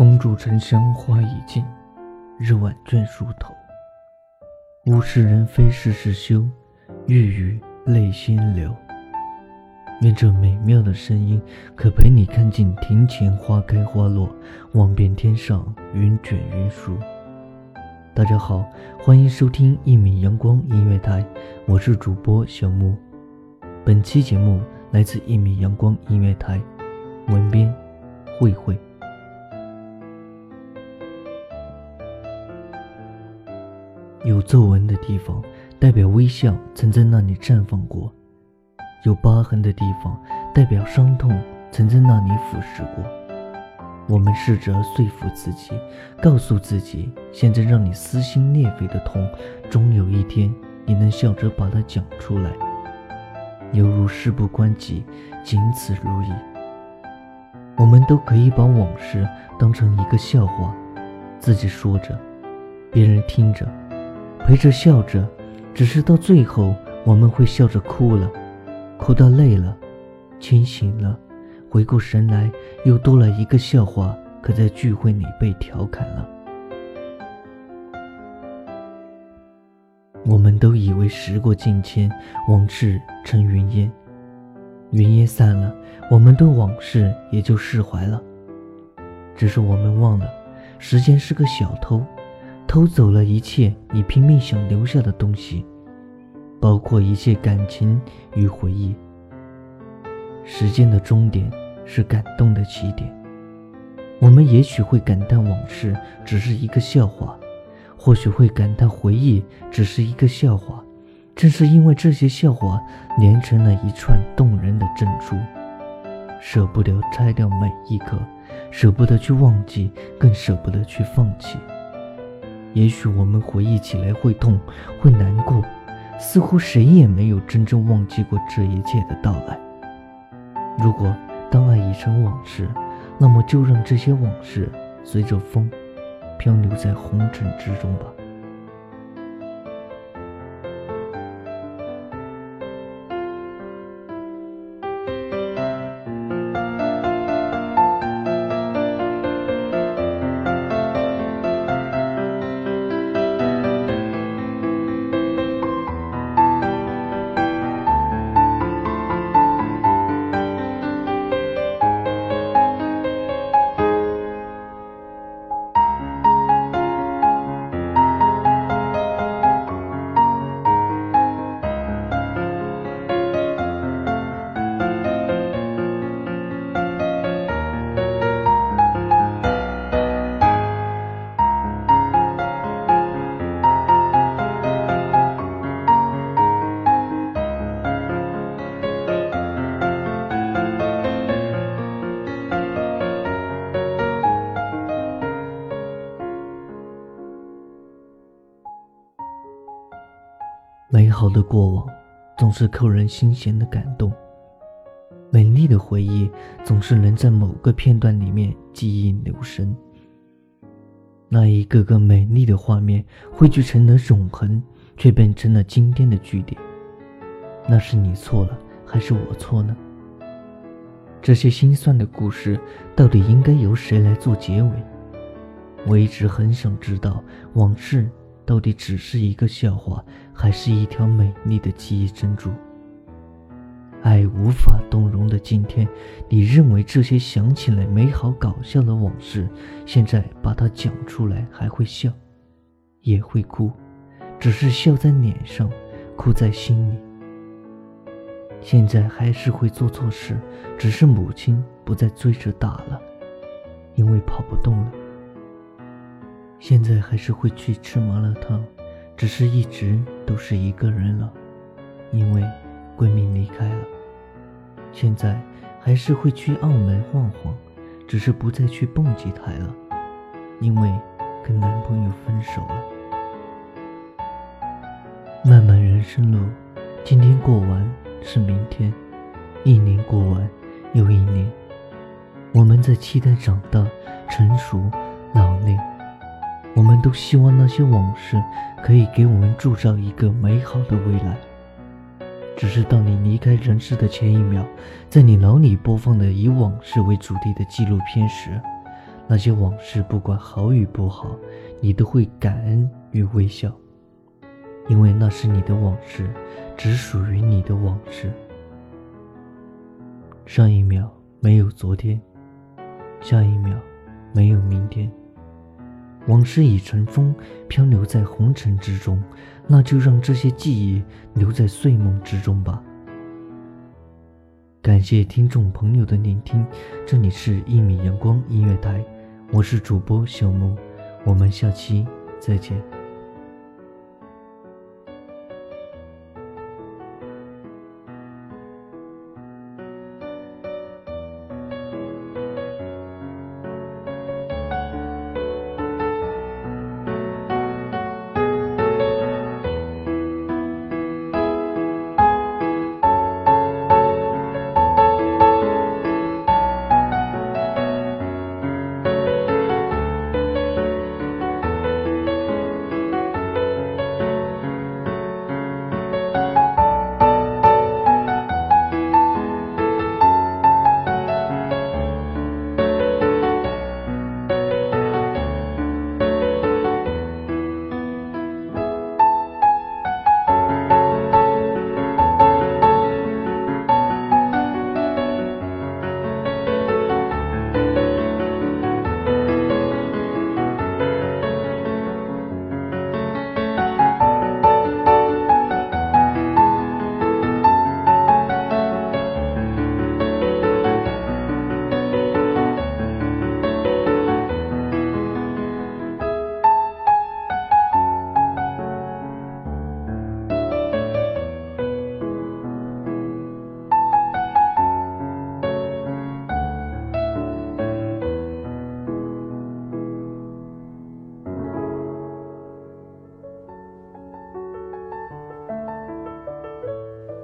风住沉香花已尽，日晚倦梳头。物是人非事事休，月语泪先流。愿这美妙的声音，可陪你看尽庭前花开花落，望遍天上云卷云舒。大家好，欢迎收听一米阳光音乐台，我是主播小木。本期节目来自一米阳光音乐台，文编慧慧。有皱纹的地方，代表微笑曾在那里绽放过；有疤痕的地方，代表伤痛曾在那里腐蚀过。我们试着说服自己，告诉自己，现在让你撕心裂肺的痛，终有一天你能笑着把它讲出来，犹如事不关己，仅此如意。我们都可以把往事当成一个笑话，自己说着，别人听着。陪着笑着，只是到最后我们会笑着哭了，哭到累了，清醒了，回过神来，又多了一个笑话，可在聚会里被调侃了。我们都以为时过境迁，往事成云烟，云烟散了，我们对往事也就释怀了。只是我们忘了，时间是个小偷。偷走了一切你拼命想留下的东西，包括一切感情与回忆。时间的终点是感动的起点。我们也许会感叹往事只是一个笑话，或许会感叹回忆只是一个笑话。正是因为这些笑话连成了一串动人的珍珠，舍不得拆掉每一颗，舍不得去忘记，更舍不得去放弃。也许我们回忆起来会痛，会难过，似乎谁也没有真正忘记过这一切的到来。如果当爱已成往事，那么就让这些往事随着风，漂流在红尘之中吧。美好的过往，总是扣人心弦的感动，美丽的回忆总是能在某个片段里面记忆留声。那一个个美丽的画面汇聚成了永恒，却变成了今天的句点。那是你错了，还是我错呢？这些心酸的故事，到底应该由谁来做结尾？我一直很想知道，往事到底只是一个笑话，还是一条美丽的记忆珍珠？爱无法动容的今天，你认为这些想起来美好搞笑的往事，现在把它讲出来还会笑，也会哭，只是笑在脸上，哭在心里。现在还是会做错事，只是母亲不再追着打了，因为跑不动了。现在还是会去吃麻辣烫，只是一直都是一个人了，因为闺蜜离开了。现在还是会去澳门晃晃，只是不再去蹦极台了，因为跟男朋友分手了。漫漫人生路，今天过完。是明天，一年过完又一年，我们在期待长大、成熟、老练。我们都希望那些往事可以给我们铸造一个美好的未来。只是当你离开人世的前一秒，在你脑里播放的以往事为主题的纪录片时，那些往事不管好与不好，你都会感恩与微笑。因为那是你的往事，只属于你的往事。上一秒没有昨天，下一秒没有明天。往事已成风，漂流在红尘之中，那就让这些记忆留在睡梦之中吧。感谢听众朋友的聆听，这里是一米阳光音乐台，我是主播小木，我们下期再见。